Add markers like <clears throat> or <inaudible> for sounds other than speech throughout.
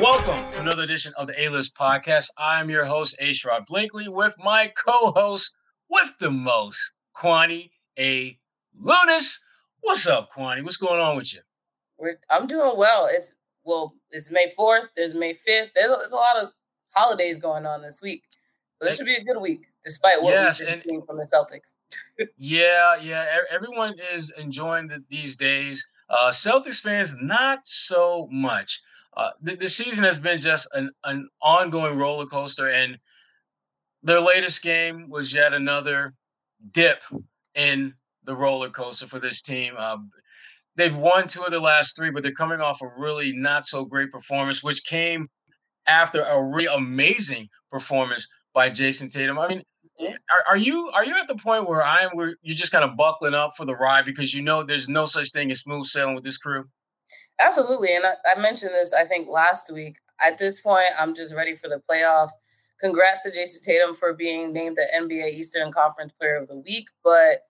Welcome to another edition of the A-List Podcast. I'm your host, A. Sherrod Blakely, with my co-host with the most, Kwani A. Lunis. What's up, Kwani? What's going on with you? We're, I'm doing well. It's well, it's May 4th, there's May 5th. There's, there's a lot of holidays going on this week. So this should be a good week, despite what yes, we've been from the Celtics. <laughs> yeah, yeah. Everyone is enjoying the, these days. Uh, Celtics fans, not so much. Uh, the, the, season has been just an, an ongoing roller coaster, and their latest game was yet another dip in the roller coaster for this team. Uh, they've won two of the last three, but they're coming off a really not so great performance, which came after a really amazing performance by Jayson Tatum. I mean, are, are, you are you at the point where I am where you're just kind of buckling up for the ride because you know there's no such thing as smooth sailing with this crew? Absolutely, and I, I mentioned this I think last week. At this point, I'm just ready for the playoffs. Congrats to Jayson Tatum for being named the NBA Eastern Conference Player of the Week, but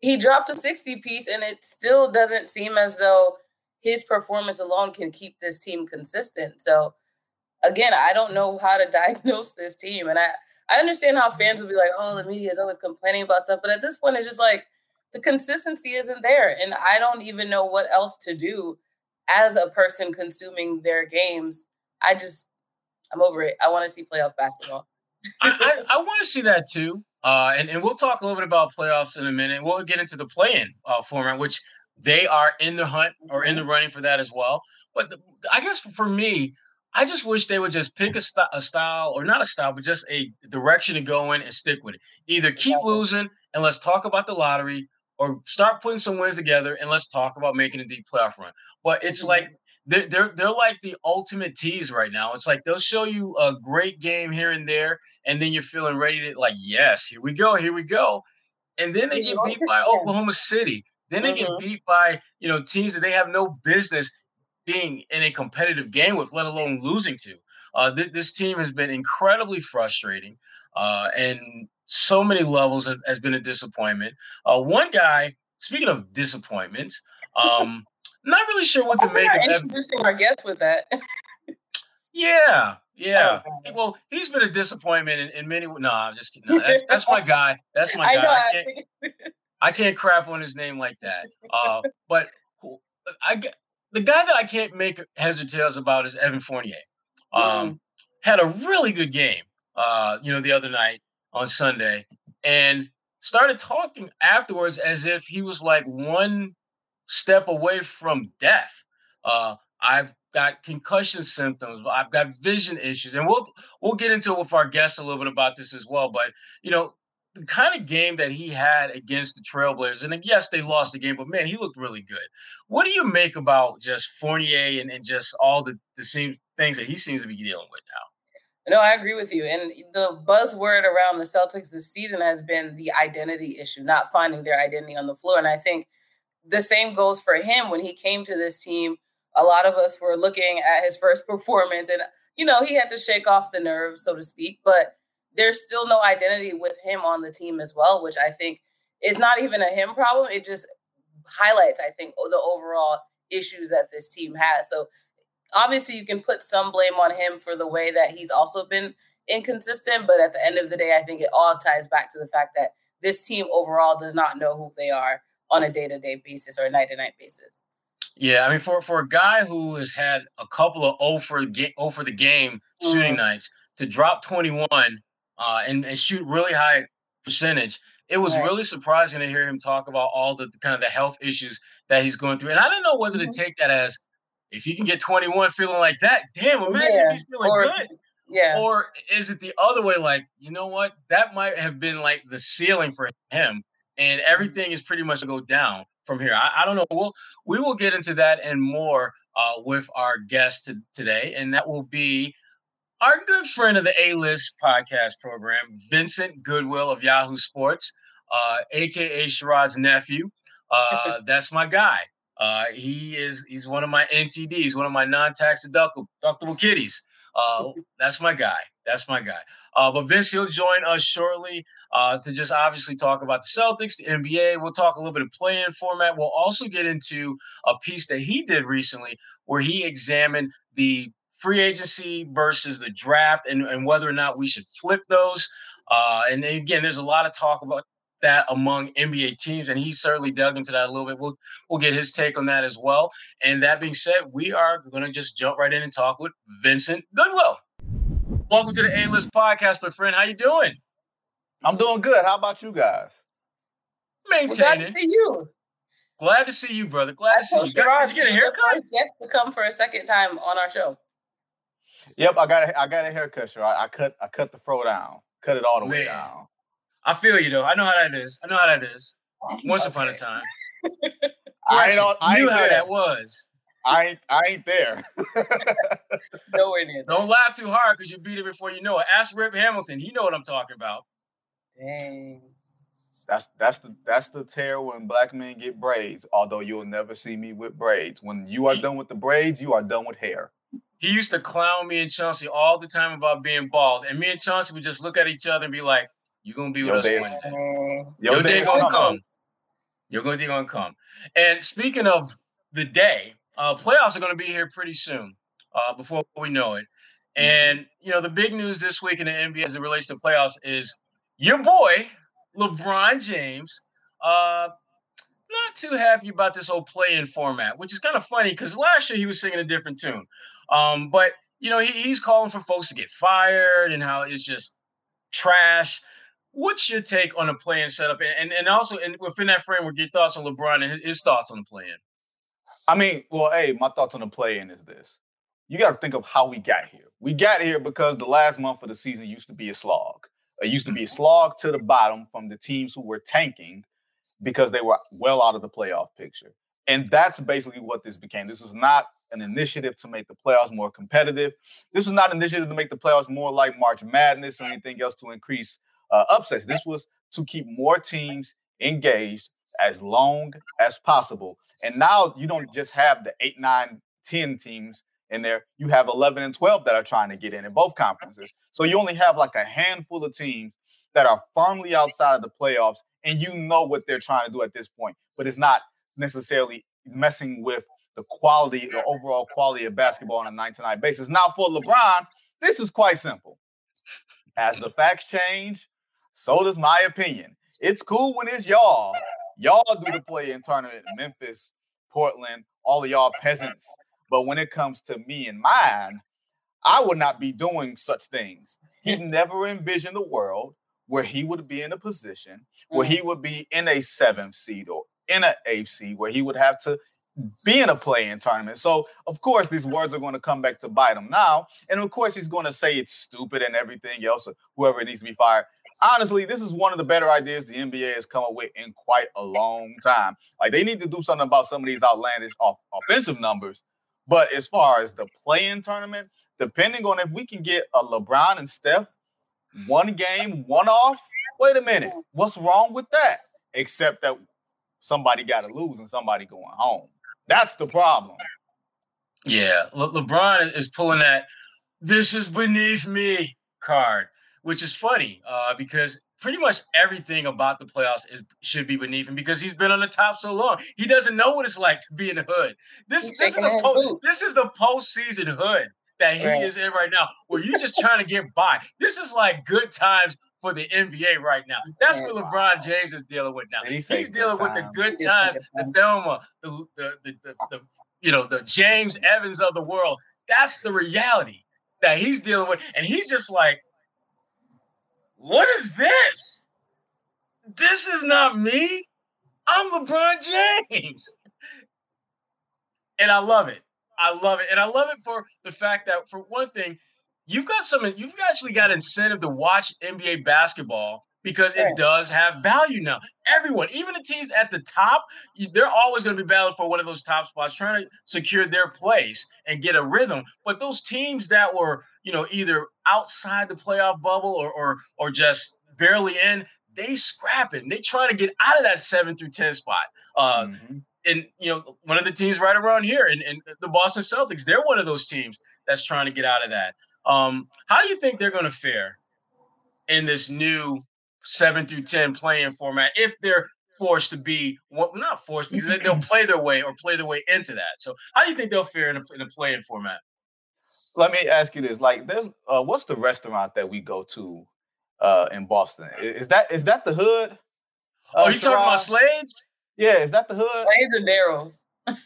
he dropped a 60 piece, and it still doesn't seem as though his performance alone can keep this team consistent. So, again, I don't know how to <laughs> diagnose this team, and I I understand how fans will be like, "Oh, the media is always complaining about stuff," but at this point, it's just like the consistency isn't there, and I don't even know what else to do as a person consuming their games. I just I'm over it. I want to see playoff basketball. I, I, I want to see that too. Uh, and, and we'll talk a little bit about playoffs in a minute. We'll get into the play-in uh, format, which they are in the hunt or in the mm-hmm. running for that as well. But the, I guess for me, I just wish they would just pick a, st- a, style or not a style, but just a direction to go in and stick with it. Either keep losing and let's talk about the lottery, or start putting some wins together and let's talk about making a deep playoff run. But it's mm-hmm. like they're, they're they're like the ultimate tease right now. It's like they'll show you a great game here and there, and then you're feeling ready to like, yes, here we go, here we go, and then they get beat by Oklahoma City. Then they mm-hmm. get beat by you know teams that they have no business being in a competitive game with, let alone losing to. Uh, th- this team has been incredibly frustrating, uh, and so many levels have, has been a disappointment. Uh, one guy, speaking of disappointments, um, not really sure what to make of introducing our guest with that. yeah, yeah. Oh, well, he's been a disappointment in, in many. No, I'm just kidding. <laughs> No, that's that's my guy. That's my guy. I, I, can't, I can't crap on his name like that. Uh, but I the guy that I can't make heads or tails about is Evan Fournier. Um, mm Had a really good game, uh, you know, the other night on Sunday, and started talking afterwards as if he was like one step away from death. Uh, I've got concussion symptoms. I've got vision issues, and we'll we'll get into it with our guests a little bit about this as well. But you know, the kind of game that he had against the Trailblazers, and yes, they lost the game, but man, he looked really good. What do you make about just Fournier and, and just all the the same things that he seems to be dealing with now? No, I agree with you. And the buzzword around the Celtics this season has been the identity issue, not finding their identity on the floor. And I think the same goes for him when he came to this team. A lot of us were looking at his first <laughs> performance, and you know he had to shake off the nerves, so to speak. But there's still no identity with him on the team as well, which I think is not even a him problem. It just highlights, I think, the overall issues that this team has. So obviously, you can put some blame on him for the way that he's also been inconsistent. But at the end of the day, I think it all ties back to the fact that this team overall does not know who they are on a day to day basis or a night to night basis. Yeah, I mean, for for a guy who has had a couple of over ga- over the game mm-hmm. shooting nights to drop 21 uh, and, and shoot really high percentage, it was right. really surprising to hear him talk about all the, kind of the health issues that he's going through. And I don't know whether mm-hmm. to take that as if you can get 21 feeling like that, damn, imagine yeah. if he's feeling or, good. Yeah. Or is it the other way? Like, you know what? That might have been like the ceiling for him and everything is pretty much to go down from here. I, I, don't know. We'll we will get into that and more uh, with our guest t- today, and that will be our good friend of the A List podcast program, Vincent Goodwill of Yahoo Sports, uh, aka Sherrod's nephew. Uh, <laughs> that's my guy. Uh, he is he's one of my NTDs, one of my non-tax deductible, deductible kitties. Uh, that's my guy. That's my guy. Uh, but Vince, he'll join us shortly uh, to just obviously talk about the Celtics, the NBA. We'll talk a little bit of play-in format. We'll also get into a piece that he did recently where he examined the free agency versus the draft and, and whether or not we should flip those. Uh, and again, there's a lot of talk about that among NBA teams, and he certainly dug into that a little bit. We'll we'll get his take on that as well. And that being said, we are going to just jump right in and talk with Vincent Goodwill. Welcome to the A List Podcast, my friend. How you doing? I'm doing good. How about you guys? Maintaining. glad to see you. Glad to see you, brother. Glad I to see you. Got, did you get a haircut? Yes, to come for a second time on our show. Yep, I got a, I got a haircut, sure. I, I cut I cut the fro down, cut it all the Man. way down. I feel you though. I know how that is. I know how that is. Once okay. upon a time. I, ain't, I knew ain't how there. that was. I ain't I ain't there. <laughs> Nowhere near. Don't laugh too hard because you beat it before you know it. Ask Rip Hamilton. He know what I'm talking about. Dang. That's that's the that's the tear when black men get braids. Although you'll never see me with braids. When you are done with the braids, you are done with hair. He used to clown me and Chauncey all the time about being bald, and me and Chauncey would just look at each other and be like, "You're gonna be with Your us days, one day. Your, Your day gonna come. You're gonna, gonna come." And speaking of the day, uh, playoffs are gonna be here pretty soon. Uh, before we know it, mm-hmm. and you know the big news this week in the NBA as it relates to playoffs is your boy LeBron James. Uh, not too happy about this whole play-in format, which is kind of funny because last year he was singing a different tune. Um, but you know, he, he's calling for folks to get fired and how it's just trash. What's your take on the play-in setup, and and and also in, within that framework, your thoughts on LeBron and his, his thoughts on the play-in? I mean, well, hey, my thoughts on the play-in is this: you got to think of how we got here. We got here because the last month of the season used to be a slog. It used to be a slog to the bottom from the teams who were tanking because they were well out of the playoff picture. And that's basically what this became. This is not an initiative to make the playoffs more competitive. This is not an initiative to make the playoffs more like March Madness or anything else to increase uh, upsets. This was to keep more teams engaged as long as possible. And now you don't just have the eight, nine, 10 teams in there. You have 11 and 12 that are trying to get in in both conferences. So you only have like a handful of teams that are firmly outside of the playoffs, and you know what they're trying to do at this point. But it's not necessarily messing with the quality, the overall quality of basketball on a night to night basis. Now, for LeBron, this is quite simple. As the facts change, so does my opinion. It's cool when it's y'all. Y'all do the play in tournament, Memphis, Portland, all of y'all peasants but when it comes to me and mine, I would not be doing such things. He <laughs> never envisioned a world where he would be in a position where he mm-hmm. would be in a seventh seed or in an eighth seed where he would have to be in a play-in tournament. So of course these words are going to come back to bite him now. And of course he's going to say it's stupid and everything else, or whoever needs to be fired. Honestly, this is one of the better ideas the NBA has come up with in quite a long time. Like they need to do something about some of these outlandish off- offensive numbers but as far as the play-in tournament, depending on if we can get a LeBron and Steph one game, one off, wait a minute, what's wrong with that? Except that somebody got to lose and somebody going home. That's the problem. Yeah, Le- LeBron is pulling that "this is beneath me" card, which is funny uh, because pretty much everything about the playoffs is should be beneath him because he's been on the top so long. He doesn't know what it's like to be in the hood. This, this is the po- this is the postseason hood that he right. is in right now, where you're just trying to get by. This is like good times for the NBA right now. That's what LeBron James is dealing with now. He's dealing with the good times, the Thelma, the, the, the, the, the you know, the James Evans of the world. That's the reality that he's dealing with. And he's just like, what is this? This is not me. I'm LeBron James. And I love it. I love it. And I love it for the fact that, for one thing, you've got some, you've actually got incentive to watch NBA basketball because it does have value now. Everyone, even the teams at the top, they're always going to be battling for one of those top spots, trying to secure their place and get a rhythm. But those teams that were, you know, either outside the playoff bubble or or or just barely in, they scrapping. They trying to get out of that seven through ten spot. Uh, mm-hmm. And you know, one of the teams right around here, and, and the Boston Celtics, they're one of those teams that's trying to get out of that. Um, how do you think they're going to fare in this new seven through ten play-in format if they're forced to be well, not forced because they'll <clears throat> play their way or play their way into that. So how do you think they'll fare in a, in a play-in format? Let me ask you this: like, there's uh, what's the restaurant that we go to uh, in Boston? Is that is that the hood? Uh, oh, you talking about Slades? Yeah, is that the hood? Slades or Daryl's?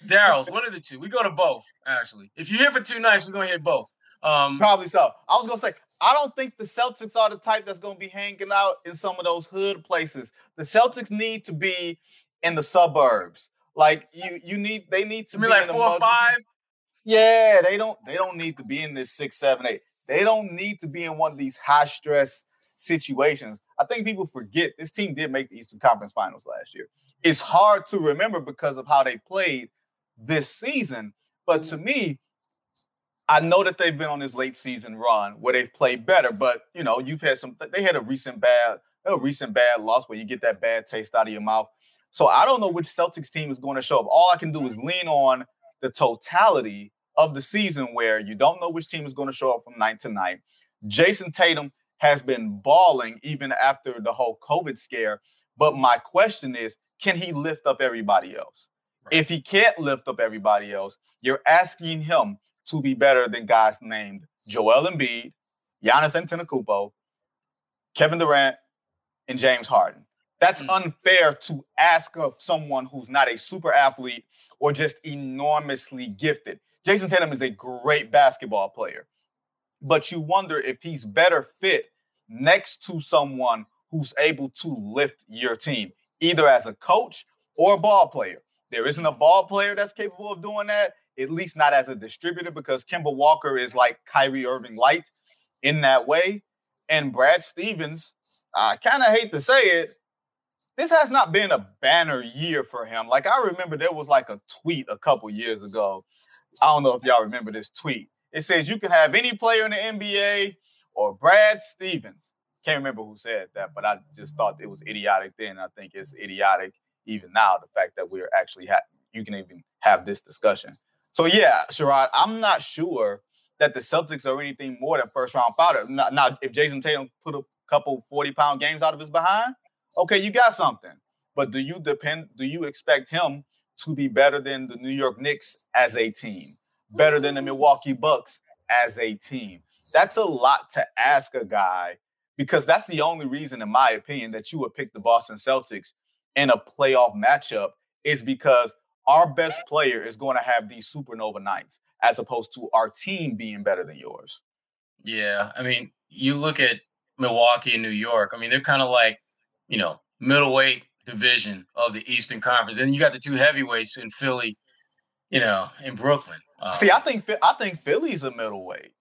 Daryl's, <laughs> one of the two. We go to both, actually. If you're here for two nights, we're gonna hit both. Um, Probably so. I was gonna say, I don't think the Celtics are the type that's gonna be hanging out in some of those hood places. The Celtics need to be in the suburbs. Like you, you need they need to be like four or five. Yeah, they don't they don't need to be in this six, seven, eight. They don't need to be in one of these high stress situations. I think people forget this team did make the Eastern Conference Finals last year. It's hard to remember because of how they played this season. But to me, I know that they've been on this late season run where they've played better, but you know, you've had some they had a recent bad, a recent bad loss where you get that bad taste out of your mouth. So I don't know which Celtics team is going to show up. All I can do is lean on the totality of the season where you don't know which team is going to show up from night to night. Jayson Tatum has been balling even after the whole COVID scare. But my question is, can he lift up everybody else? Right. If he can't lift up everybody else, you're asking him to be better than guys named Joel Embiid, Giannis Antetokounmpo, Kevin Durant, and James Harden. That's mm. unfair to ask of someone who's not a super athlete or just enormously gifted. Jayson Tatum is a great basketball player, but you wonder if he's better fit next to someone who's able to lift your team, either as a coach or a ball player. There isn't a ball player that's capable of doing that, at least not as a distributor, because Kemba Walker is like Kyrie Irving light in that way. And Brad Stevens, I kind of hate to say it, this has not been a banner year for him. Like I remember there was like a tweet a couple years ago. I don't know if y'all remember this tweet. It says you can have any player in the NBA or Brad Stevens. Can't remember who said that, but I just thought it was idiotic then. I think it's idiotic even now. The fact that we're actually ha- you can even have this discussion. So yeah, Sherrod, I'm not sure that the Celtics are anything more than first round fodder. Now, now if Jayson Tatum put a couple 40 pound games out of his behind, okay, you got something. But do you depend? Do you expect him to be better than the New York Knicks as a team, better than the Milwaukee Bucks as a team? That's a lot to ask a guy because that's the only reason, in my opinion, that you would pick the Boston Celtics in a playoff matchup is because our best player is going to have these supernova nights as opposed to our team being better than yours. Yeah. I mean, you look at Milwaukee and New York, I mean, they're kind of like you know, middleweight division of the Eastern Conference. And you got the two heavyweights in Philly, you know, in Brooklyn. Um, See, I think I think Philly's a middleweight.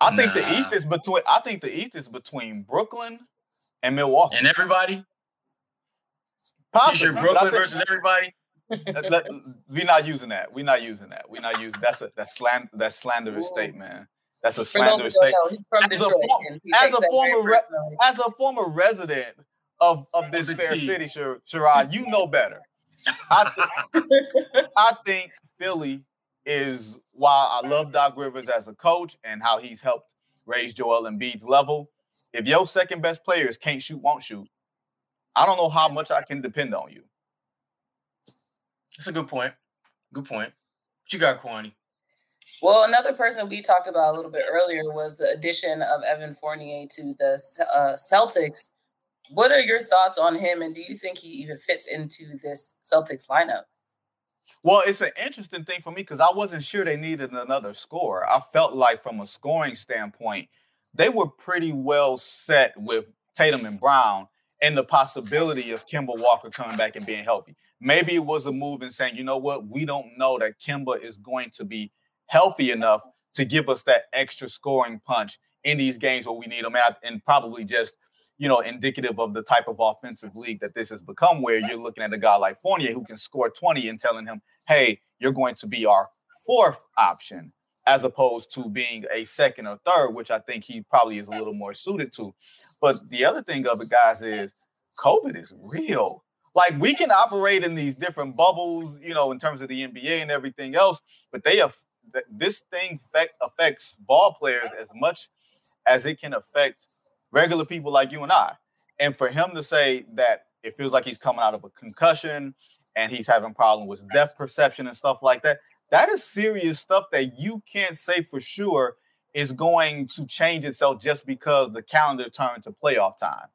I think nah. the East is between. I think the East is between Brooklyn and Milwaukee and everybody. Possibly, Brooklyn think, versus everybody. we're not using that. We're not using that. We're not using that's a that's sland that's slanderous Ooh. statement. That's a slanderous statement. As, a, as a former re- as a former resident of of this fair city, Sherrod, you know better. I, th- <laughs> I think Philly is while I love Doc Rivers as a coach and how he's helped raise Joel Embiid's level. If your second best players can't shoot, won't shoot, I don't know how much I can depend on you. That's a good point. Good point. What you got, Kwani? Well, another person we talked about a little bit earlier was the addition of Evan Fournier to the uh, Celtics. What are your thoughts on him, and do you think he even fits into this Celtics lineup? Well, it's an interesting thing for me because I wasn't sure they needed another score. I felt like, from a scoring standpoint, they were pretty well set with Tatum and Brown and the possibility of Kemba Walker coming back and being healthy. Maybe it was a move in saying, you know what, we don't know that Kemba is going to be healthy enough to give us that extra scoring punch in these games where we need them out and probably just you know indicative of the type of offensive league that this has become where you're looking at a guy like Fournier who can score 20 and telling him hey you're going to be our fourth option as opposed to being a second or third which I think he probably is a little more suited to. But the other thing of it guys is covid is real. Like we can operate in these different bubbles you know in terms of the NBA and everything else but they have this thing affects ball players as much as it can affect regular people like you and I. And for him to say that it feels like he's coming out of a concussion and he's having problems with depth perception and stuff like that, that is serious stuff that you can't say for sure is going to change itself just because the calendar turned to playoff time.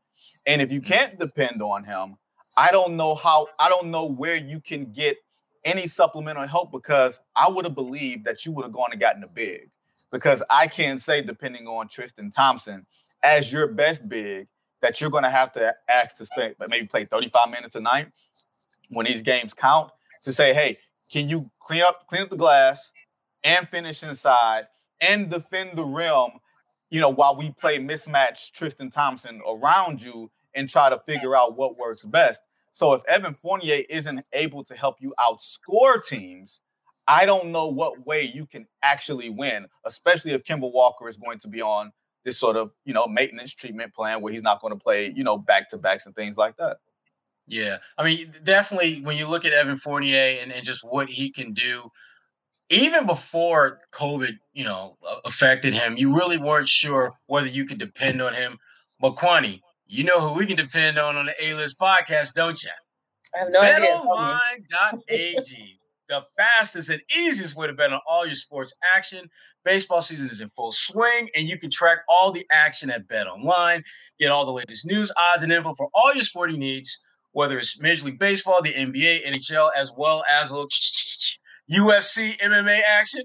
And if you mm. can't depend on him, I don't know how, I don't know where you can get any supplemental help because I would have believed that you would have gone and gotten a big. Because I can't say, depending on Tristan Thompson, as your best big, that you're going to have to ask to spend, but maybe play 35 minutes a night when these games count to say, hey, can you clean up clean up the glass and finish inside and defend the rim, you know, while we play mismatch Tristan Thompson around you and try to figure out what works best. So if Evan Fournier isn't able to help you outscore teams, I don't know what way you can actually win, especially if Kemba Walker is going to be on this sort of, you know, maintenance treatment plan where he's not going to play, you know, back to backs and things like that. Yeah. I mean, definitely when you look at Evan Fournier and, and just what he can do, even before COVID, you know, affected him, you really weren't sure whether you could depend on him. But Kwani, you know who we can depend on on the A List podcast, don't you? I have no idea. BetOnline.ag, the fastest and easiest way to bet on all your sports action. Baseball season is in full swing, and you can track all the action at BetOnline. Get all the latest news, odds, and info for all your sporting needs, whether it's Major League Baseball, the NBA, NHL, as well as a little UFC MMA action,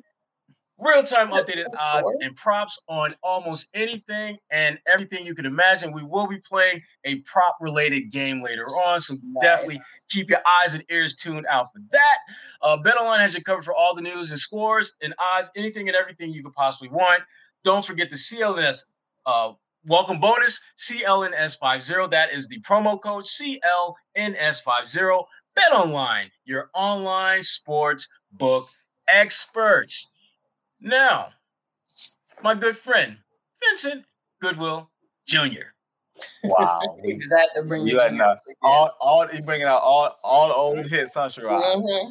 real time updated odds and props on almost anything and everything you can imagine. We will be playing a prop related game later on, so nice. definitely keep your eyes and ears tuned out for that. Uh, BetOnline has you covered for all the news and scores and odds, anything and everything you could possibly want. Don't forget the CLNS uh, welcome bonus CLNS50. That is the promo code CLNS50. BetOnline, your online sports book experts. Now, my good friend, Vincent Goodwill Jr. Wow. <laughs> exactly. Bring you letting out all, all he bringing out all all the old hits, huh, Sherrod? Mm-hmm.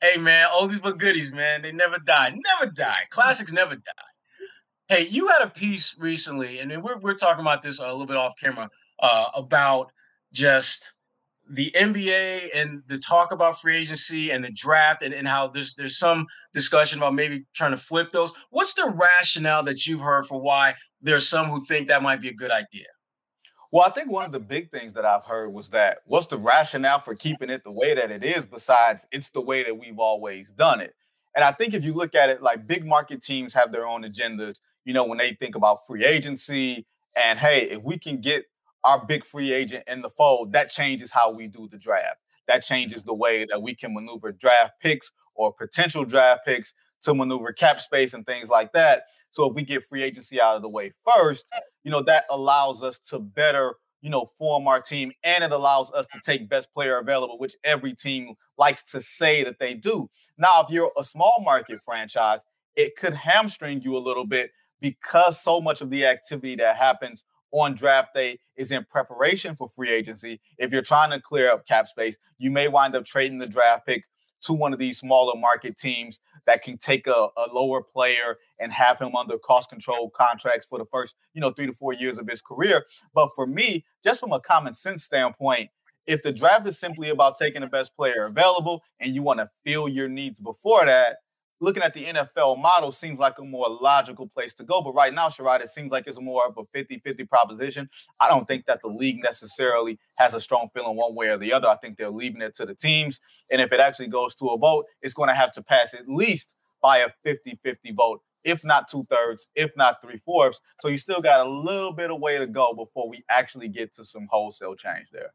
Hey man, oldies but goodies, man. They never die. Never die. Classics never die. Hey, you had a piece recently, and we're we're talking about this a little bit off camera, uh, about just the NBA and the talk about free agency and the draft and, and how there's there's some discussion about maybe trying to flip those. What's the rationale that you've heard for why there's some who think that might be a good idea? Well, I think one of the big things that I've heard was that what's the rationale for keeping it the way that it is, besides it's the way that we've always done it. And I think if you look at it, like big market teams have their own agendas, you know, when they think about free agency and hey, if we can get our big free agent in the fold, that changes how we do the draft. That changes the way that we can maneuver draft picks or potential draft picks to maneuver cap space and things like that. So if we get free agency out of the way first, you know, that allows us to better, you know, form our team and it allows us to take best player available, which every team likes to say that they do. Now, if you're a small market franchise, it could hamstring you a little bit because so much of the activity that happens on draft day is in preparation for free agency. If you're trying to clear up cap space, you may wind up trading the draft pick to one of these smaller market teams that can take a, a lower player and have him under cost control contracts for the first, you know, three to four years of his career. But for me, just from a common sense standpoint, if the draft is simply about taking the best player available and you want to fill your needs before that, looking at the NFL model seems like a more logical place to go. But right now, Sherrod, it seems like it's more of a 50 50 proposition. I don't think that the league necessarily has a strong feeling one way or the other. I think they're leaving it to the teams. And if it actually goes to a vote, it's going to have to pass at least by a 50 50 vote. If not two thirds, if not three fourths. So you still got a little bit of way to go before we actually get to some wholesale change there.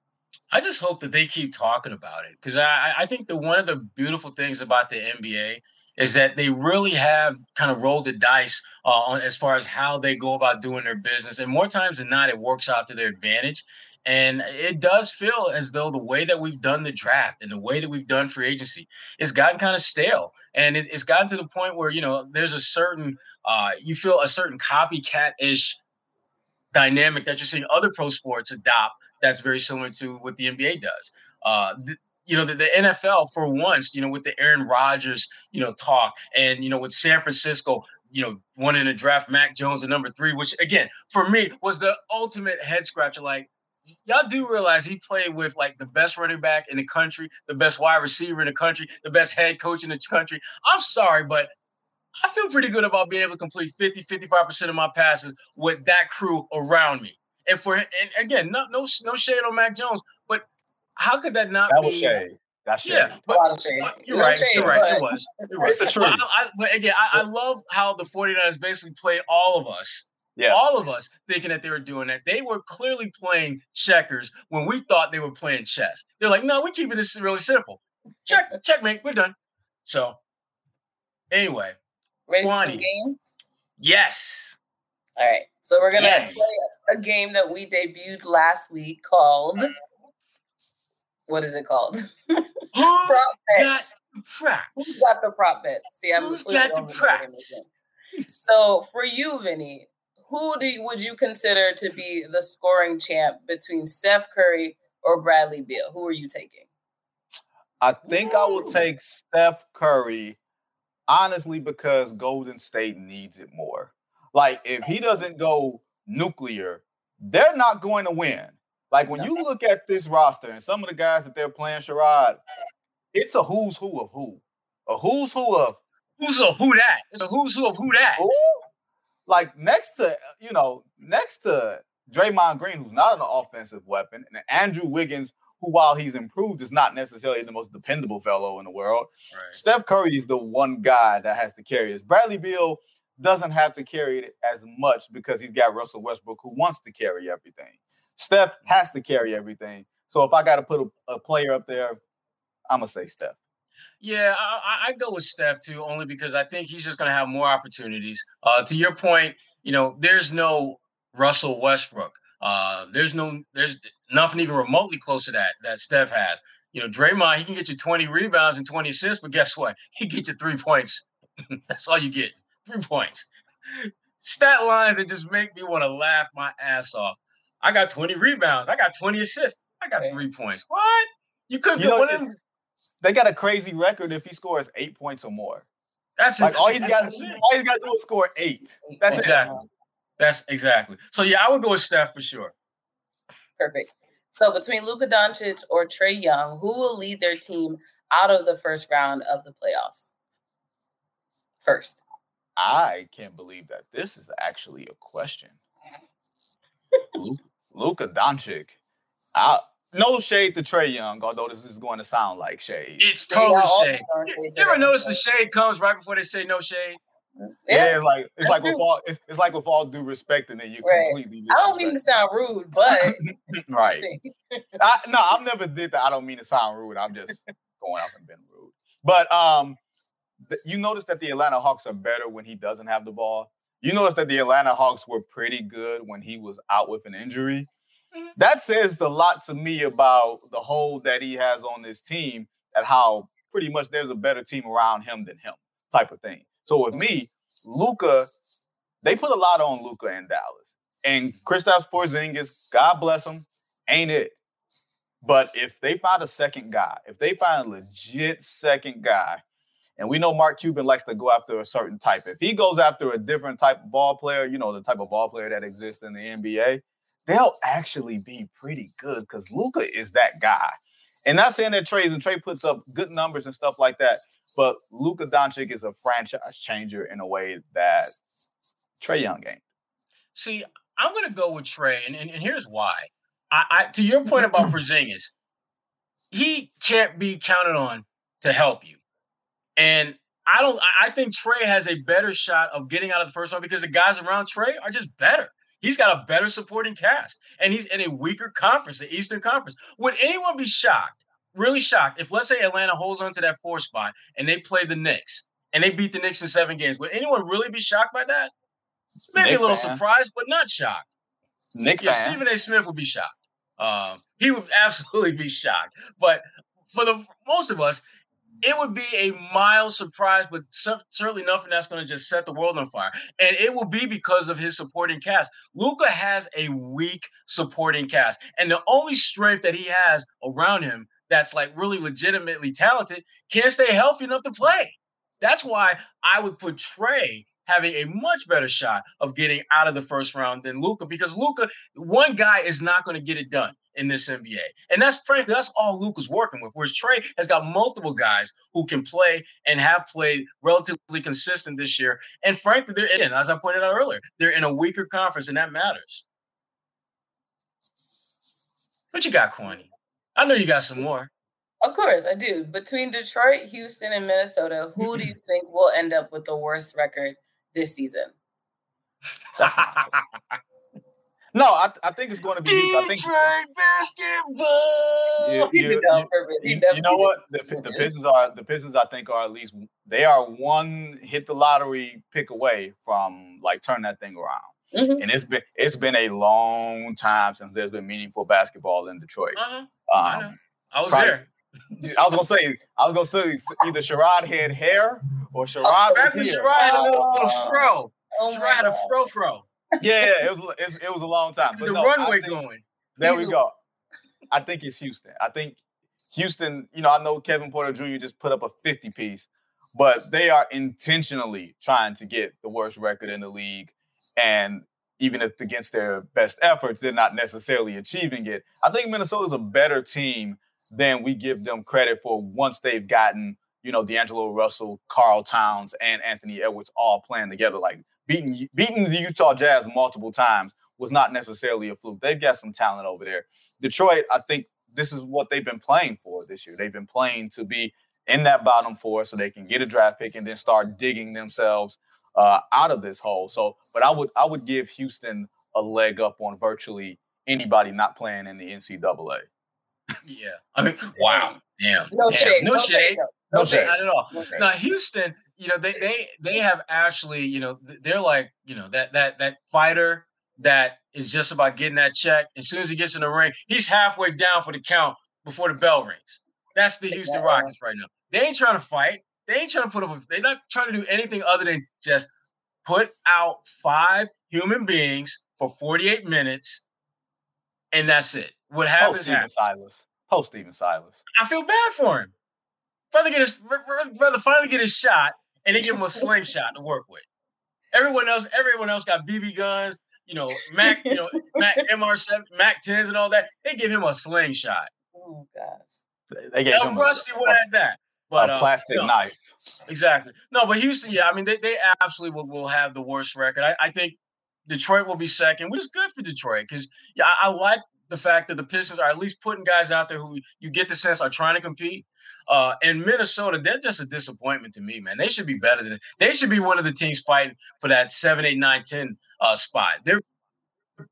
I just hope that they keep talking about it because I, I think that one of the beautiful things about the NBA is that they really have kind of rolled the dice uh, on as far as how they go about doing their business, and more times than not, it works out to their advantage. And it does feel as though the way that we've done the draft and the way that we've done free agency, it's gotten kind of stale, and it, it's gotten to the point where you know there's a certain uh, you feel a certain copycat ish dynamic that you're seeing other pro sports adopt. That's very similar to what the NBA does. Uh, th- you know, the, the, NFL for once, you know, with the Aaron Rodgers, you know, talk and, you know, with San Francisco, you know, wanting to draft Mac Jones at number three, which again, for me was the ultimate head scratcher. Like, y'all do realize he played with like the best running back in the country, the best wide receiver in the country, the best head coach in the country. I'm sorry, but I feel pretty good about being able to complete 50, 55% of my passes with that crew around me. And for and again, no no no shade on Mac Jones, how could that not that be? was shade. That's shade. Yeah, but, oh, but you're right. shade, you're right. but- It was. <laughs> You're right. It's the truth. I, I, but again, I, I love how the 49ers basically played all of us Yeah. all of us thinking that they were doing that. They were clearly playing checkers when we thought they were playing chess. They're like, no, we're keeping this really simple. Check, <laughs> checkmate, we're done. So, anyway, Ready for some games? yes. All right. So we're gonna Yes. play a game that we debuted last week called uh-huh. What is it called? <laughs> Who's Prop got the props? Who's got the prop bets? See, I'm Who's completely got the over props? So for you, Vinny, who do you, would you consider to be the scoring champ between Steph Curry or Bradley Beal? Who are you taking? I think I will take Steph Curry, honestly, because Golden State needs it more. Like, if he doesn't go nuclear, they're not going to win. Like, when you look at this roster and some of the guys that they're playing, Sherrod, it's a who's who of who. A who's who of Who's a who that? It's a who's who of who that. who? Like, next to, you know, next to Draymond Green, who's not an offensive weapon, and Andrew Wiggins, who, while he's improved, is not necessarily the most dependable fellow in the world. Right. Steph Curry is the one guy that has to carry this. Bradley Beal doesn't have to carry it as much because he's got Russell Westbrook who wants to carry everything. Steph has to carry everything. So if I got to put a, a player up there, I'm gonna say Steph. Yeah, I, I- go with Steph too, only because I think he's just to have more opportunities. Uh, to your point, you know, there's no Russell Westbrook. Uh, there's no, there's nothing even remotely close to that that Steph has. You know, Draymond, he can get you 20 rebounds and 20 assists, but guess what? <laughs> He get you three points. <laughs> That's all you get, three points. <laughs> Stat lines that just make me want to laugh my ass off. I got 20 rebounds. I got 20 assists. I got Okay. three points. What? You couldn't You get know, one of them. They got a crazy record if he scores eight points or more. That's Like all he's that's got, insane. all he's got to do is score eight. That's it. Exactly. That's exactly. So yeah, I would go with Steph for sure. Perfect. So between Luka Doncic or Trae Young, who will lead their team out of the first round of the playoffs? First. I can't believe that this is actually a question. Lu- <laughs> Luka Doncic. I, no shade to Trae Young, although this is going to sound like shade. It's They got totally all shade. the You, you ever notice the shade comes right before they say no shade? Yeah, it's like it's like with all it's, it's like with all due respect, and then you Right. completely. I don't mean to sound rude, but <laughs> <laughs> right. I, no, I've never did that. I don't mean to sound rude. I'm just going off and being rude. But um, th- you notice that the Atlanta Hawks are better when he doesn't have the ball. You notice that the Atlanta Hawks were pretty good when he was out with an injury. Mhm. That says a lot to me about the hold that he has on this team and how pretty much there's a better team around him than him, type of thing. So with me, Luka, they put a lot on Luka in Dallas. And Kristaps Porzingis, God bless him, ain't it. But if they find a second guy, if they find a legit second guy, and we know Mark Cuban likes to go after a certain type. If he goes after a different type of ball player, you know, the type of ball player that exists in the NBA, they'll actually be pretty good because Luka is that guy. And not saying that Trae's and Trae puts up good numbers and stuff like that, but Luka Doncic is a franchise changer in a way that Trae Young ain't. See, I'm gonna go with Trae, and, and, and here's why. I, I to your point about <clears throat> Porzingis, he can't be counted on to help you. And I don't I- think Trae has a better shot of getting out of the first round because the guys around Trae are just better. He's got a better supporting cast, and he's in a weaker conference, the Eastern Conference. Would anyone be shocked, really shocked, if let's say Atlanta holds on to that four spot and they play the Knicks and they beat the Knicks in seven games? Would anyone really be shocked by that? Maybe Knick a little fan. surprised, but not shocked. Nick Yeah, fan. Stephen A. Smith would be shocked. Um, he would <laughs> absolutely be shocked. But for the most of us, it would be a mild surprise, but certainly nothing that's going to just set the world on fire. And it will be because of his supporting cast. Luka has a weak supporting cast, and the only strength that he has around him that's like really legitimately talented can't stay healthy enough to play. That's why I would put Trae having a much better shot of getting out of the first round than Luka because Luka, one guy is not going to get it done in this NBA. And that's frankly, that's all Luka's working with. Whereas Trae has got multiple guys who can play and have played relatively consistent this year. And frankly, they're in, as I pointed out earlier, they're in a weaker conference, and that matters. What you got, Kwani? I know you got some more. Of course, I do. Between Detroit, Houston, and Minnesota, who do you think will end up with the worst record this season? <laughs> no, I, I think it's going to be. Detroit I think basketball. you, you, you, you, you know what? The, the Pistons are the Pistons. I think are at least they are one hit the lottery pick away from like turn that thing around. Mm-hmm. And it's been it's been a long time since there's been meaningful basketball in Detroit. Uh-huh. Um, I, I was there. I was gonna say, I was gonna say either Sherrod had hair or Sherrod oh, was here. Sherrod had a little, little fro. Oh Sherrod had a fro fro. Yeah, it was it, it, was a long time. But the no, runway think, going. There He's we go. I think it's Houston. I think Houston. You know, I know Kevin Porter Jr. just put up a fifty piece, but they are intentionally trying to get the worst record in the league, and even if against their best efforts, they're not necessarily achieving it. I think Minnesota's a better team than we give them credit for once they've gotten, you know, D'Angelo Russell, Karl Towns, and Anthony Edwards all playing together. Like beating beating the Utah Jazz multiple times was not necessarily a fluke. They've got some talent over there. Detroit, I think this is what they've been playing for this year. They've been playing to be in that bottom four so they can get a draft pick and then start digging themselves uh, out of this hole. So, but I would I would give Houston a leg up on virtually anybody not playing in the NCAA. Yeah. I mean, wow. Damn. No Damn. shade. No, no shade. shade. No, no shade. Not at all. No now, Houston, you know, they they they have actually, you know, they're like, you know, that that that fighter that is just about getting that check. As soon as he gets in the ring, he's halfway down for the count before the bell rings. That's the Houston. Rockets right now. They ain't trying to fight. They ain't trying to put up. They're not trying to do anything other than just put out five human beings for 48 minutes, and that's it. What happens? Post Stephen Silas. Post Stephen Silas. I feel bad for him. Brother get his brother finally get his shot, and they give him a slingshot to work with. Everyone else, everyone else got BB guns. You know, Mac, you know, <laughs> Mac MR7, Mac 10s, and all that. They give him a slingshot. Oh gosh. They gave him Rusty a, would have that. But, a uh, plastic no, knife. Exactly. No, but Houston, yeah, I mean, they, they absolutely will, will have the worst record. I, I think Detroit will be second, which is good for Detroit because yeah, I, I, like the fact that the Pistons are at least putting guys out there who you get the sense are trying to compete. Uh, and Minnesota, they're just a disappointment to me, man. They should be better than they should be one of the teams fighting for that seven, eight, nine, ten uh, spot. They're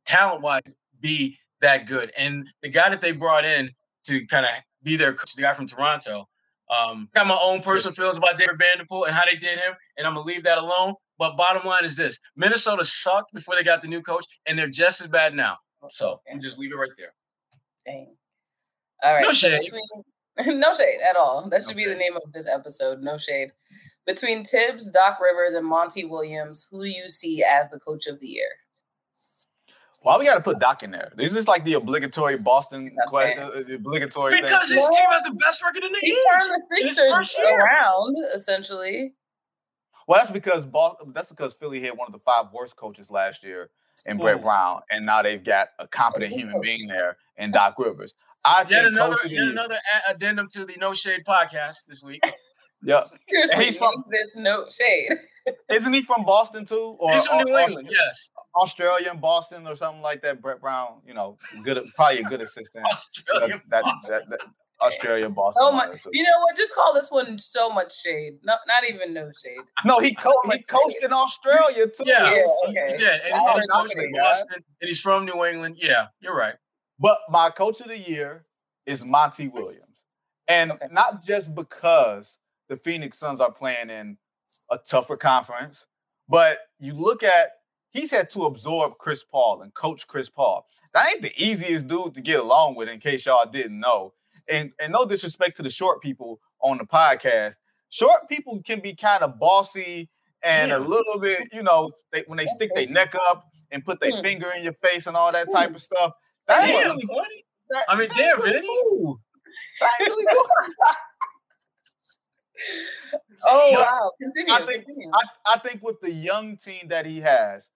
talent wise be that good. And the guy that they brought in to kind of be their coach, the guy from Toronto, um, got my own personal feelings about David Vanderpool and how they did him, and I'm gonna leave that alone. But bottom line is this: Minnesota sucked before they got the new coach, and they're just as bad now. So and just leave it right there. Dang. All right. No shade. Between, <laughs> no shade at all. That should no be the name of this episode. No shade. Between Thibs, Doc Rivers, and Monty Williams, who do you see as the coach of the year? Why we got to put Doc in there? This is like the obligatory Boston okay. question, uh, obligatory because thing. his team has the best record in the he East. He turned the Sixers around, essentially. Well, that's because Boston, that's because Philly had one of the five worst coaches last year in Brett Brown, and now they've got a competent human being there in Doc Rivers. I yet another yet another addendum to the No Shade podcast this week. <laughs> yeah, he's from this No Shade. <laughs> Isn't he from Boston too? Or, he's from New England. Yes. Australian Boston or something like that. Brett Brown, you know, good, probably a good assistant. Australian that, that, that, Australian Boston. Oh my! You know what? Just call this one so much shade. No, not even no shade. No, he co- he <laughs> coached shade. in Australia too. Yeah, yeah okay. He did, and he coached Boston, and he's from New England. Yeah, you're right. But my coach of the year is Monty Williams, and okay. not just because the Phoenix Suns are playing in a tougher conference, but you look at he's had to absorb Chris Paul and coach Chris Paul. That ain't the easiest dude to get along with, in case y'all didn't know and and no disrespect to the short people on the podcast, short people can be kind of bossy and yeah. a little bit, you know, they, when they stick their neck up and put their mm. finger in your face and all that type of stuff. That damn, really, that, I mean, damn, really? Cool. That really cool. <laughs> oh wow! Continue. I think continue. I, I think with the young team that he has,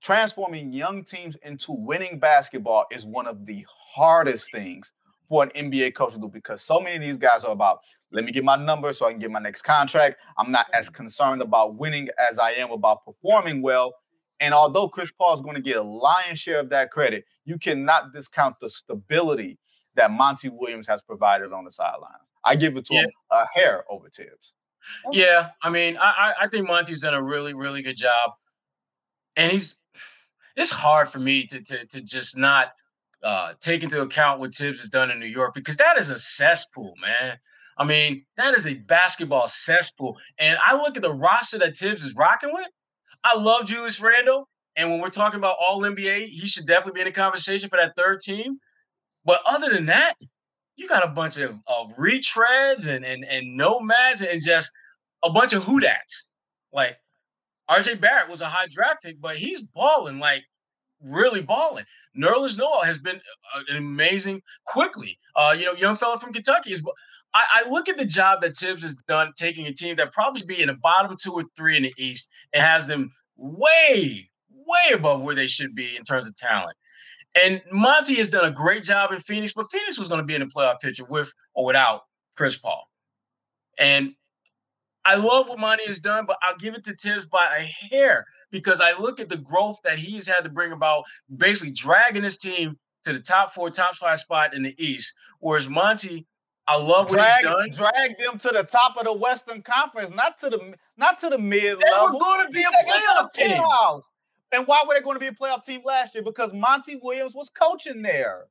transforming young teams into winning basketball is one of the hardest things for an NBA coach to do because so many of these guys are about let me get my number so I can get my next contract. I'm not as mm. concerned about winning as I am about performing well. And although Chris Paul is going to get a lion's share of that credit, you cannot discount the stability that Monty Williams has provided on the sideline. I give it to yeah. him a hair over Thibs. Yeah, I mean, I I think Monty's done a really really good job, and he's. It's hard for me to to to just not uh, take into account what Thibs has done in New York because that is a cesspool, man. I mean, that is a basketball cesspool. And I look at the roster that Thibs is rocking with. I love Julius Randle. And when we're talking about all NBA, he should definitely be in the conversation for that third team. But other than that, you got a bunch of, of retreads and, and, and nomads and just a bunch of hoodats. Like RJ Barrett was a high draft pick, but he's balling like really balling. Nerlens Noel has been uh, an amazing quickly. Uh, you know, young fella from Kentucky is. I, I, look at the job that Thibs has done, taking a team that probably should be in the bottom two or three in the East and has them way, way above where they should be in terms of talent. And Monty has done a great job in Phoenix, but Phoenix was going to be in the playoff picture with or without Chris Paul. And I love what Monty has done, but I'll give it to Thibs by a hair because I look at the growth that he's had to bring about, basically dragging his team to the top four, top five spot in the East. Whereas Monty, I love what drag, he's done. Drag them to the top of the Western Conference, not to the not to the mid level. We're going to be a playoff team. And why were they going to be a playoff team last year? Because Monty Williams was coaching there.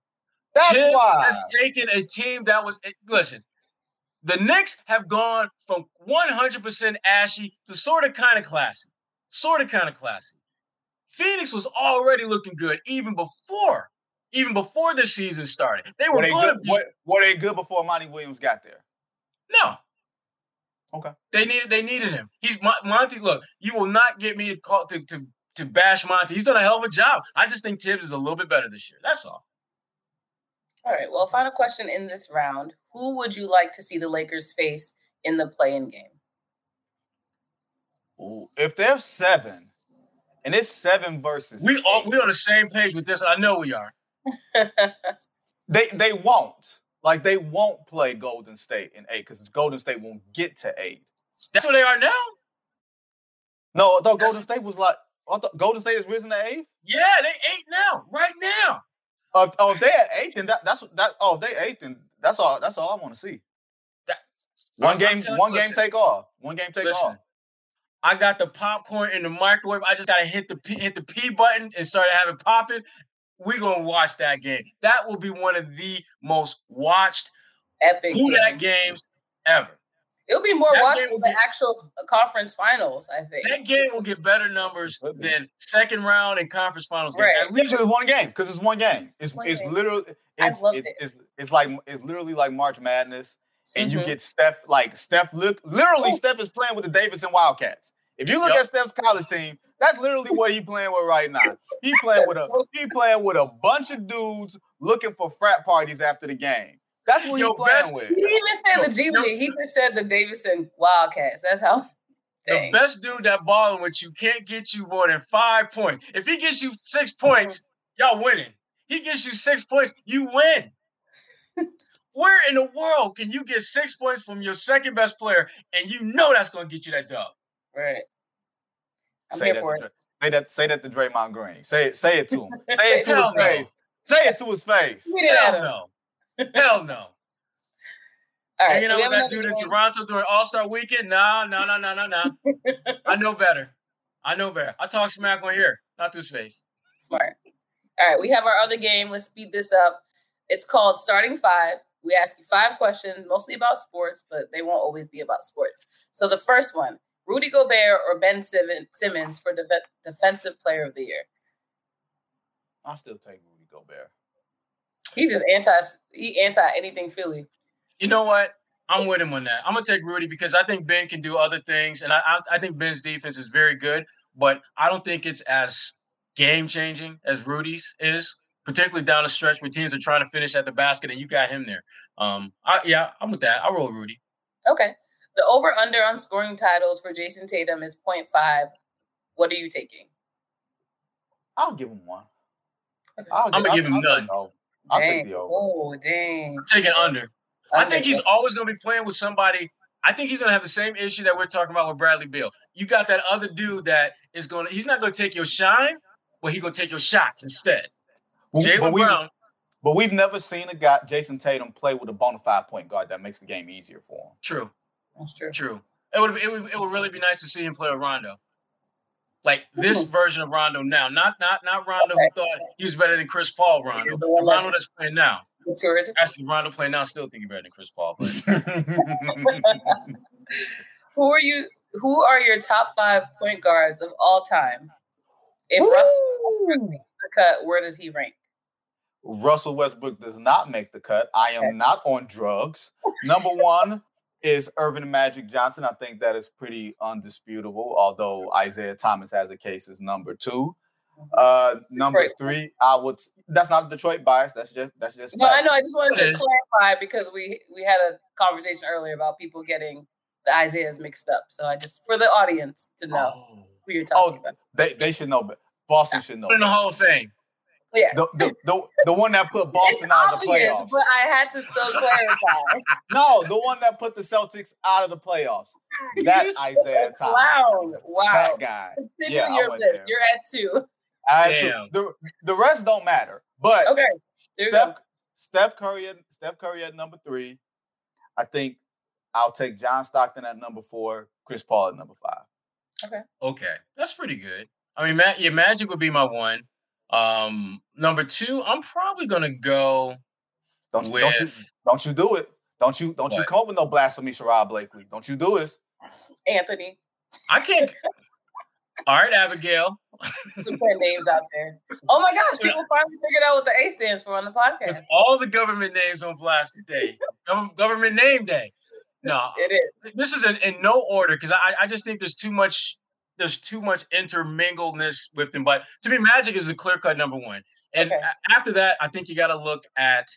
That's Tim why. Has taken a team that was eh, listen. The Knicks have gone from 100% ashy to sort of kind of classy sort of kind of classy. Phoenix was already looking good even before, even before the season started. They were, were going to be. Were, were they good before Monty Williams got there? No. Okay. They needed they needed him. He's Monty. Look, you will not get me to call to to to bash Monty. He's done a hell of a job. I just think Thibs is a little bit better this year. That's all. All right. Well, final question in this round: Who would you like to see the Lakers face in the play-in game? if there's seven, and it's seven versus we all we on the same page with this. I know we are. <laughs> they they won't like they won't play Golden State in eight because Golden State won't get to eight. That's where they are now. No, I thought Golden State was like I thought Golden State is risen to eight. Yeah, they eight now, right now. Uh, oh, if they're eight, then that, that's that. Oh, if they eight, then that's all. That's all I want to see. That, one game, one game take off. One game take listen, off. I got the popcorn in the microwave. I just gotta hit the P, hit the P button and start having popping. We're gonna watch that game. That will be one of the most watched epic who that games ever. It'll be more that watched than the actual conference finals, I think. That game will get better numbers than second round and conference finals. Right. At least it's one game because it's one game. It's one it's game. literally it's it's, it. it's, it's like it's literally like March Madness and mm-hmm. you get Steph, like Steph, look, literally, Ooh. Steph is playing with the Davidson Wildcats. If you look yep. at Steph's college team, that's literally what he's playing with right now. He <laughs> playing with a he playing with a bunch of dudes looking for frat parties after the game. That's what he's playing best, with. He even said the G League. He just said the Davidson Wildcats. That's how. Dang. The best dude that balling with you can't get you more than five points. If he gets you six uh-huh. points, y'all winning. He gets you six points, you win. <laughs> Where in the world can you get six points from your second best player and you know that's going to get you that dub? Right. I'm say here that for to, it. Say that. Say that to Draymond Green. Say it. Say it to him. <laughs> Say it to his no. face. Say it to his face. Hell no. Hell <laughs> no. All right, you so know that dude game. in Toronto during All Star Weekend? No, no, no, no, no, no. I know better. I know better. I talk smack on here, not to his face. Smart. All right, we have our other game. Let's speed this up. It's called Starting Five. We ask you five questions, mostly about sports, but they won't always be about sports. So the first one Rudy Gobert or Ben Simmons for def- Defensive Player of the Year? I'll still take Rudy Gobert. He just anti he anti anything Philly. You know what? I'm with him on that. I'm gonna take Rudy because I think Ben can do other things, and I I, I think Ben's defense is very good, but I don't think it's as game changing as Rudy's is particularly down the stretch where teams are trying to finish at the basket, and you got him there. Um, I, yeah, I'm with that. I roll Rudy. Okay. The over under on scoring titles for Jayson Tatum is 0.5. What are you taking? I'll give him one. Okay. I'll I'm gonna I'll- give him I'll none. take the over. I'll take the over. Oh, dang. I'm taking under. I Under. think he's always going to be playing with somebody. I think he's going to have the same issue that we're talking about with Bradley Beal. You got that other dude that is going to, he's not going to take your shine, but he's going to take your shots instead. But, Jaylen Brown, but we've never seen a guy, Jayson Tatum, play with a bona fide point guard that makes the game easier for him. true, That's true. true. It would, it would, it would really be nice to see him play with Rondo. Like hmm. this version of Rondo now, not not not Rondo Okay. who thought he was better than Chris Paul. Rondo, The one Rondo that- that's playing now. Matured. Actually, Rondo playing now still think he's better than Chris Paul. But <laughs> Who are you? Who are your top five point guards of all time? If Russell Westbrook makes the cut, where does he rank? Russell Westbrook does not make the cut. I am not on drugs. Number one is Earvin Magic Johnson. I think that is pretty undisputable, although Isaiah Thomas has a case as number two. Uh, number Detroit. three, I would. That's not a Detroit bias. That's just that's just. No, I know. I just wanted to clarify because we we had a conversation earlier about people getting the Isaiahs mixed up. So I just for the audience to know Oh, who you're talking Oh, about. they they should know. But Boston should know. put in the better. Hall of Yeah. The, the, the, the one that put <laughs> Boston it's out of the obvious, playoffs. but I had to still clarify. <laughs> No, the one that put the Celtics out of the playoffs. <laughs> That You're Isaiah a Thomas. Clown. Wow. That guy. Continue Yeah, your list. there. You're at two. I had to- Damn. the, the rest don't matter. But Okay. Steph. Steph Curry at Steph Curry at number three. I think I'll take John Stockton at number four, Chris Paul at number five. Okay, Okay. that's pretty good. I mean, Ma- yeah, Magic would be my one. Um, number two, I'm probably gonna go Don't you with. don't you don't you do it. Don't you don't you come with no blasphemy, Sherrod Blakely. Don't you do it. Anthony. I can't. <laughs> All right, Abigail. Some put names out there. Oh my gosh, people finally figured out what the A stands for on the With podcast. <laughs> all the government names on blast today. Government name day. No, <laughs> It is. this is in, in no order because I, I just think there's too much there's too much intermingledness with them. But to me, Magic is a clear cut number one. And Okay. after that, I think you got to look at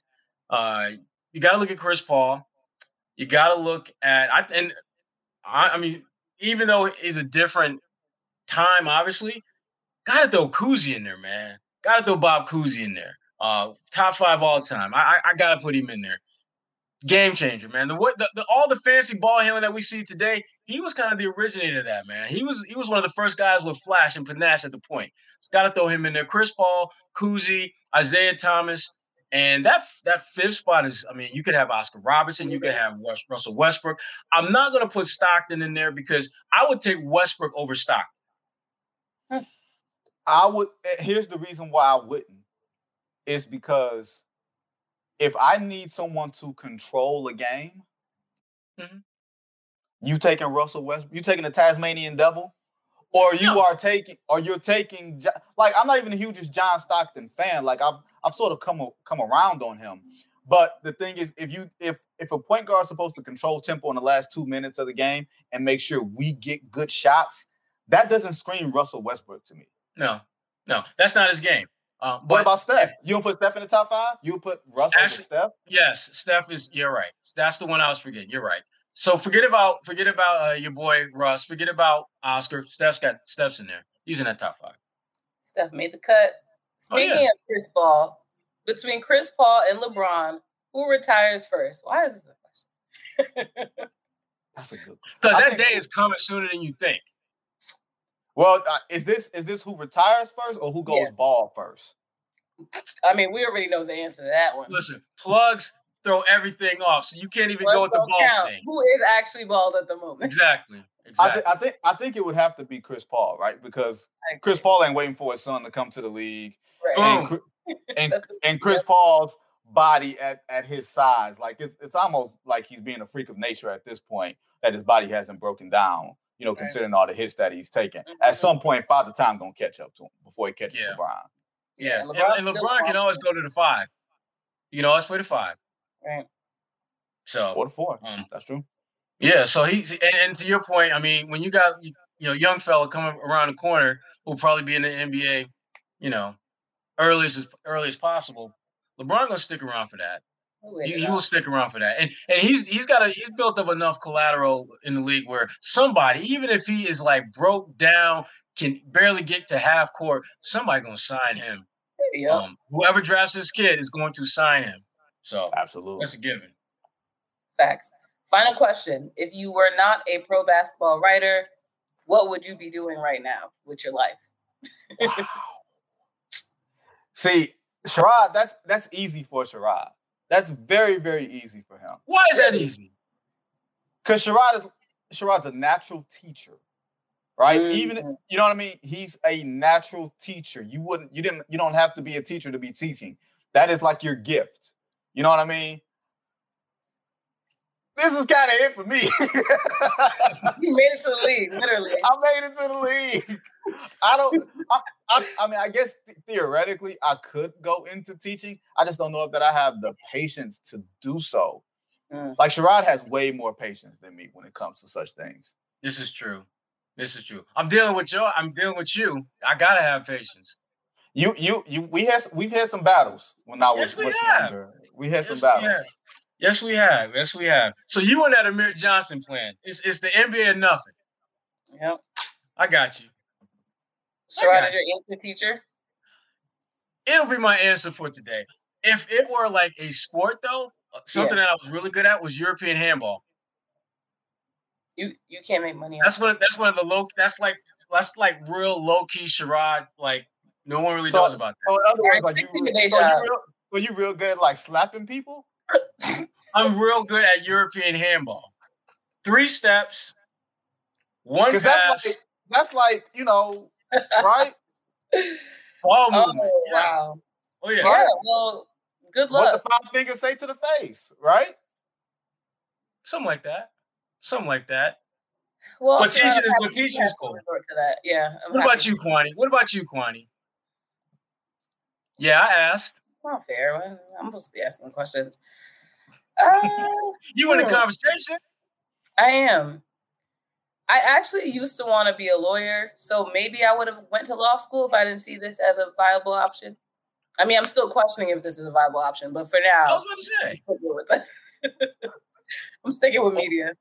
uh you got to look at Chris Paul. You got to look at I and I, I mean even though it's a different time, obviously, got to throw Cousy in there, man. Got to throw Bob Cousy in there. Uh, top five all time. I I, I got to put him in there game changer, man. The what the, the all the fancy ball handling that we see today, he was kind of the originator of that, man. He was he was one of the first guys with flash and panache at the point. It's got to throw him in there. Chris Paul, Cousy, Isaiah Thomas, and that that fifth spot is. I mean, you could have Oscar Robertson, you could have West, Russell Westbrook. I'm not gonna put Stockton in there because I would take Westbrook over Stockton. I would eh, here's the reason why I wouldn't. Is because if I need someone to control a game, Mhm. You taking Russell Westbrook, you taking the Tasmanian devil, or you No. are taking, or you're taking like I'm not even the hugest John Stockton fan. Like I've I've sort of come come around on him. But the thing is, if you if if a point guard is supposed to control tempo in the last two minutes of the game and make sure we get good shots, that doesn't scream Russell Westbrook to me. No, no, that's not his game. Um, What about Steph? You don't put Steph in the top five? You put Russell Actually- Steph? Yes, Steph is. You're right. That's the one I was forgetting. You're right. So forget about forget about uh, your boy Russ. Forget about Oscar. Steph's got Steph's in there. He's in that top five. Steph made the cut. Oh, Speaking yeah. of Chris Paul, between Chris Paul and LeBron, who retires first? Why is this a question? <laughs> That's a good. Because that day is coming sooner than you think. Well, uh, is this is this who retires first or who goes Yeah. ball first? I mean, we already know the answer to that one. Listen, plugs throw everything off, so you can't even Let's go with the don't ball count. thing. Who is actually bald at the moment? Exactly. I, Exactly. thi- I think I think it would have to be Chris Paul, right? Because Chris Paul ain't waiting for his son to come to the league, Right. and, <laughs> and and Chris Paul's body at at his size, like it's it's almost like he's being a freak of nature at this point. That his body hasn't broken down, you know, Right. considering all the hits that he's taken. Mhm. At some point, Father Time gonna catch up to him before he catches Yeah. LeBron. yeah. and And, LeBron's and LeBron can always go to the five. You can always play the five. Right. So Four to four. um, That's true. Yeah, so he's and, and to your point, I mean, when you got you know young fella coming around the corner who'll probably be in the NBA, you know, earliest as early as possible, LeBron gonna stick around for that. he, he will stick around for that. And and he's he's got a he's built up enough collateral in the league where somebody, even if he is like broke down, can barely get to half court, somebody gonna sign him. Yeah. Um, whoever drafts this kid is going to sign him. So absolutely, that's a given. Facts. Final question: If you were not a pro basketball writer, what would you be doing right now with your life? wow. See, Sherrod, that's that's easy for Sherrod. That's very, very easy for him. Why is that easy? Because Sherrod is Sherrod's a natural teacher, right? Mm-hmm. Even you know what I mean. He's a natural teacher. You wouldn't, you didn't, you don't have to be a teacher to be teaching. That is like your gift. You know what I mean? This is kind of it for me. <laughs> you made it to the league, literally. I made it to the league. I don't. I, I, I mean, I guess th- theoretically I could go into teaching. I just don't know if that I have the patience to do so. Mm. Like Sherrod has way more patience than me when it comes to such things. This is true. This is true. I'm dealing with you. I'm dealing with you. I gotta have patience. You, you, you. We had we've had some battles when I was yes, much younger. We had yes, some battles. Yes, we have. Yes, we have. So you want that Amir Johnson plan? It's it's the NBA or nothing. Yep. I got you. So, your answer, teacher? It'll be my answer for today. If it were like a sport, though, uh, something yeah. that I was really good at was European handball. You you can't make money. That's what that's one of the low. That's like that's like real low key charade. Like no one really so, knows about that. So in other words, like you, so you real, so you real good like slapping people? <laughs> I'm real good at European handball. Three steps, one pass. That's like, that's like you know right? <laughs> Ball oh, wow. Oh, yeah. Yeah, well, good luck. What the five fingers say to the face, right? Something like that. Something like that. Well, but teaching is but teaching is cool. To that. Yeah. I'm what about you, Kwani? What about you, Kwani? Yeah, I asked. Not fair. I'm supposed to be asking questions. Uh, <laughs> you in a conversation? I am. I actually used to want to be a lawyer, so maybe I would have went to law school if I didn't see this as a viable option. I mean, I'm still questioning if this is a viable option, but for now, I was going to say, <laughs> I'm sticking with media.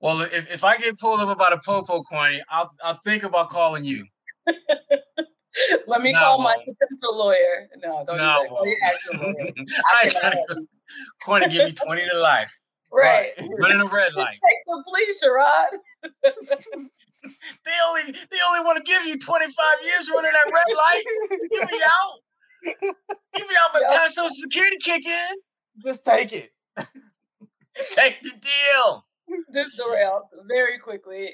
Well, if, if I get pulled up about a popo quantity, I'll I'll think about calling you. <laughs> <laughs> Let me call my potential lawyer. No, don't no, do that. Call your actual <laughs> lawyer. I, I going <laughs> to give you twenty to life. Right. right. Running a red light. Take the plea, Sherrod. they only they only want to give you 25 years running that red light. Give me out. Give me out by the time Social Security kick in. Just take it. take the deal. This derailed very quickly.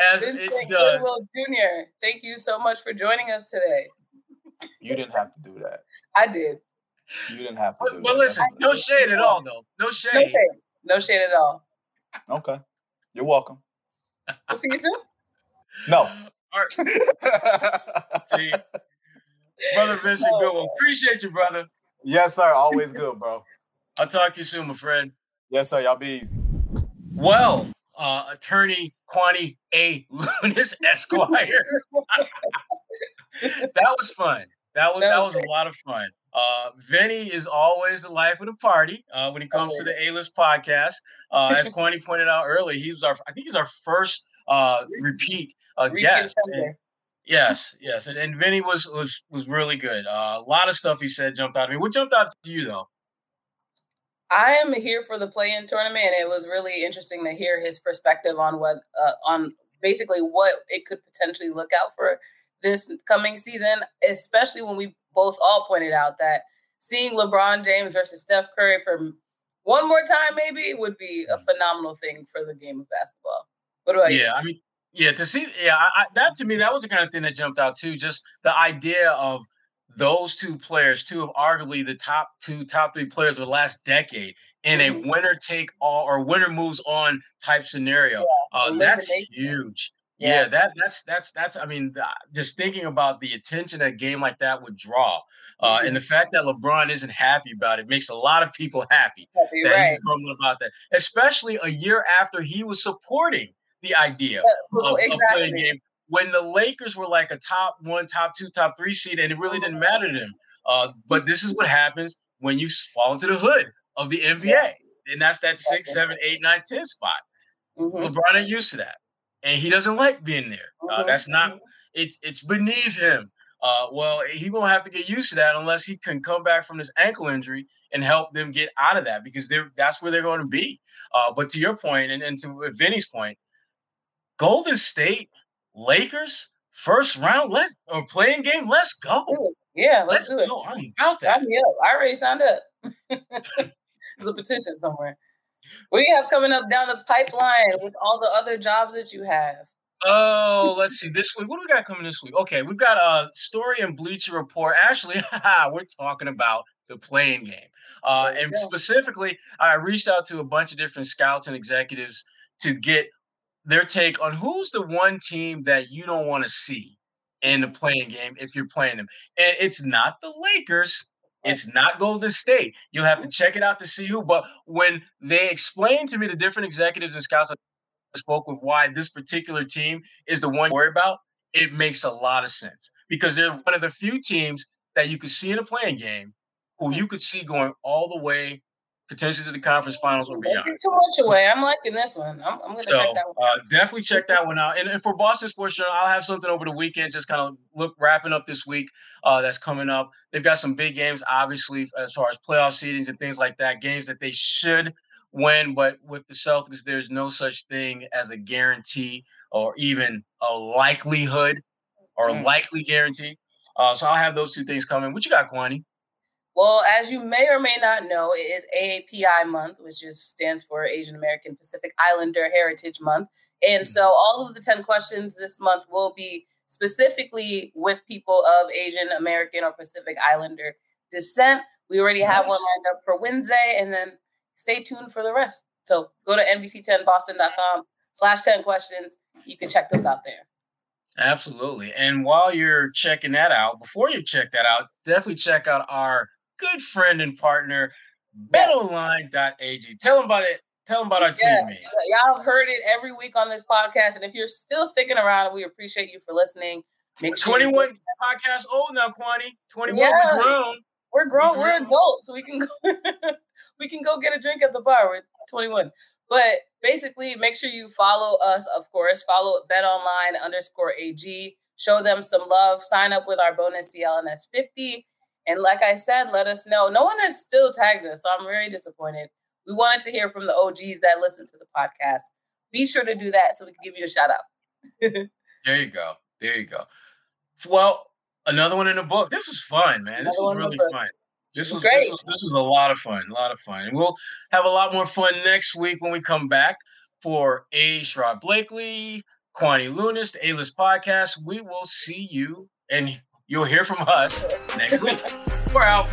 As Vincent it does. Goodwill Jr., thank you so much for joining us today. You didn't have to do that. I did. You didn't have to. But, but listen, no shade at all, though. No shade. No shade. No shade at all. Okay. You're welcome. We'll see you soon. No. <laughs> see, brother Vincent no. Goodwill. Appreciate you, brother. Yes, sir. Always good, bro. I'll talk to you soon, my friend. Yes, sir. Y'all be easy. Well, uh, attorney Kwani A. Lunis <laughs> Esquire. <laughs> that was fun. That was that was a lot of fun. Uh, Vinny is always the life of the party uh, when it comes to the A List podcast. Uh, as <laughs> Kwani pointed out earlier, he was our I think he's our first uh, repeat uh, guest. And, yes, yes, and, and Vinny was was was really good. Uh, a lot of stuff he said jumped out at me. What jumped out to you though? I am here for the play-in tournament, and it was really interesting to hear his perspective on what uh, on basically what it could potentially look out for this coming season, especially when we both all pointed out that seeing LeBron James versus Steph Curry for one more time maybe would be a mm. phenomenal thing for the game of basketball. What about yeah, you? Yeah, I mean, yeah, to see, yeah, I, I, that to me, that was the kind of thing that jumped out too. Just the idea of those two players, two of arguably the top two, top three players of the last decade, in mm-hmm. a winner take all or winner moves on type scenario. Yeah, uh, that's huge. Yeah. yeah, that that's that's that's. I mean, just thinking about the attention a game like that would draw, uh, mm-hmm. and the fact that LeBron isn't happy about it makes a lot of people happy, that right. he's grumbling about that. Especially a year after he was supporting the idea of, exactly. of playing game when the Lakers were like a top one, top two, top three seed, and it really didn't matter to them. Uh, but this is what happens when you fall into the hood of the NBA. Yeah. And that's that six, seven, eight, nine, ten spot. Mm-hmm. LeBron ain't used to that. And he doesn't like being there. Uh, mm-hmm. that's not mm-hmm. it's it's beneath him. Uh, well, he won't have to get used to that unless he can come back from this ankle injury and help them get out of that because they're that's where they're going to be. Uh, but to your point and, and to Vinny's point, Golden State, Lakers, first round, let's or play-in game, let's go. Yeah, let's, let's do go. it. I'm about that. Sign up. I already signed up. <laughs> There's a petition somewhere. What do you have coming up down the pipeline with all the other jobs that you have? Oh, let's see. This week, what do we got coming this week? Okay, we've got a story and Bleacher Report. Actually, <laughs> we're talking about the playing game. Uh, and go. specifically, I reached out to a bunch of different scouts and executives to get their take on who's the one team that you don't want to see in the play-in game if you're playing them. And it's not the Lakers. It's not Golden State. You'll have to mm-hmm. check it out to see who. But when they explained to me the different executives and scouts I spoke with why this particular team is the one to worry about, it makes a lot of sense because they're one of the few teams that you could see in a play-in game who you could see going all the way potentially to the conference finals or beyond. Too much away. I'm liking this one. I'm, I'm going to so, check that one. Uh, definitely check that one out. And, and, for Boston Sports Journal, I'll have something over the weekend, just kind of look wrapping up this week. Uh, that's coming up. They've got some big games, obviously, as far as playoff seedings and things like that. Games that they should win, but with the Celtics, there's no such thing as a guarantee or even a likelihood or mm. likely guarantee. Uh, so I'll have those two things coming. What you got, Kwani? Well, as you may or may not know, it is AAPI month, which just stands for Asian American Pacific Islander Heritage Month. And mm-hmm. so all of the 10 questions this month will be specifically with people of Asian American or Pacific Islander descent. We already have one lined up for Wednesday, and then stay tuned for the rest. So go to NBC10boston.com slash 10 questions. You can check those out there. Absolutely. And while you're checking that out, before you check that out, definitely check out our good friend and partner, betonline.ag. Tell them about it. Tell them about our yeah, team. Y'all have heard it every week on this podcast. And if you're still sticking around, we appreciate you for listening. Make sure 21 you- podcasts old now, Kwani. 21, yeah. we're grown. We're grown. We're, we're adults, so we can <laughs> go. we can go get a drink at the bar. We're 21. But basically, make sure you follow us. Of course, follow BetOnline underscore AG. Show them some love. Sign up with our bonus CLNS 50 and like I said, let us know. No one has still tagged us, so I'm very disappointed. We wanted to hear from the OGs that listen to the podcast. Be sure to do that so we can give you a shout out. <laughs> there you go. There you go. Well, another one in the book. This is fun, man. This was really fun. This was, great. This was, this was a lot of fun. A lot of fun. And we'll have a lot more fun next week when we come back for A. Sherrod Blakely, Kwani Lunis, the A-List podcast. We will see you and You'll hear from us next week. We're out.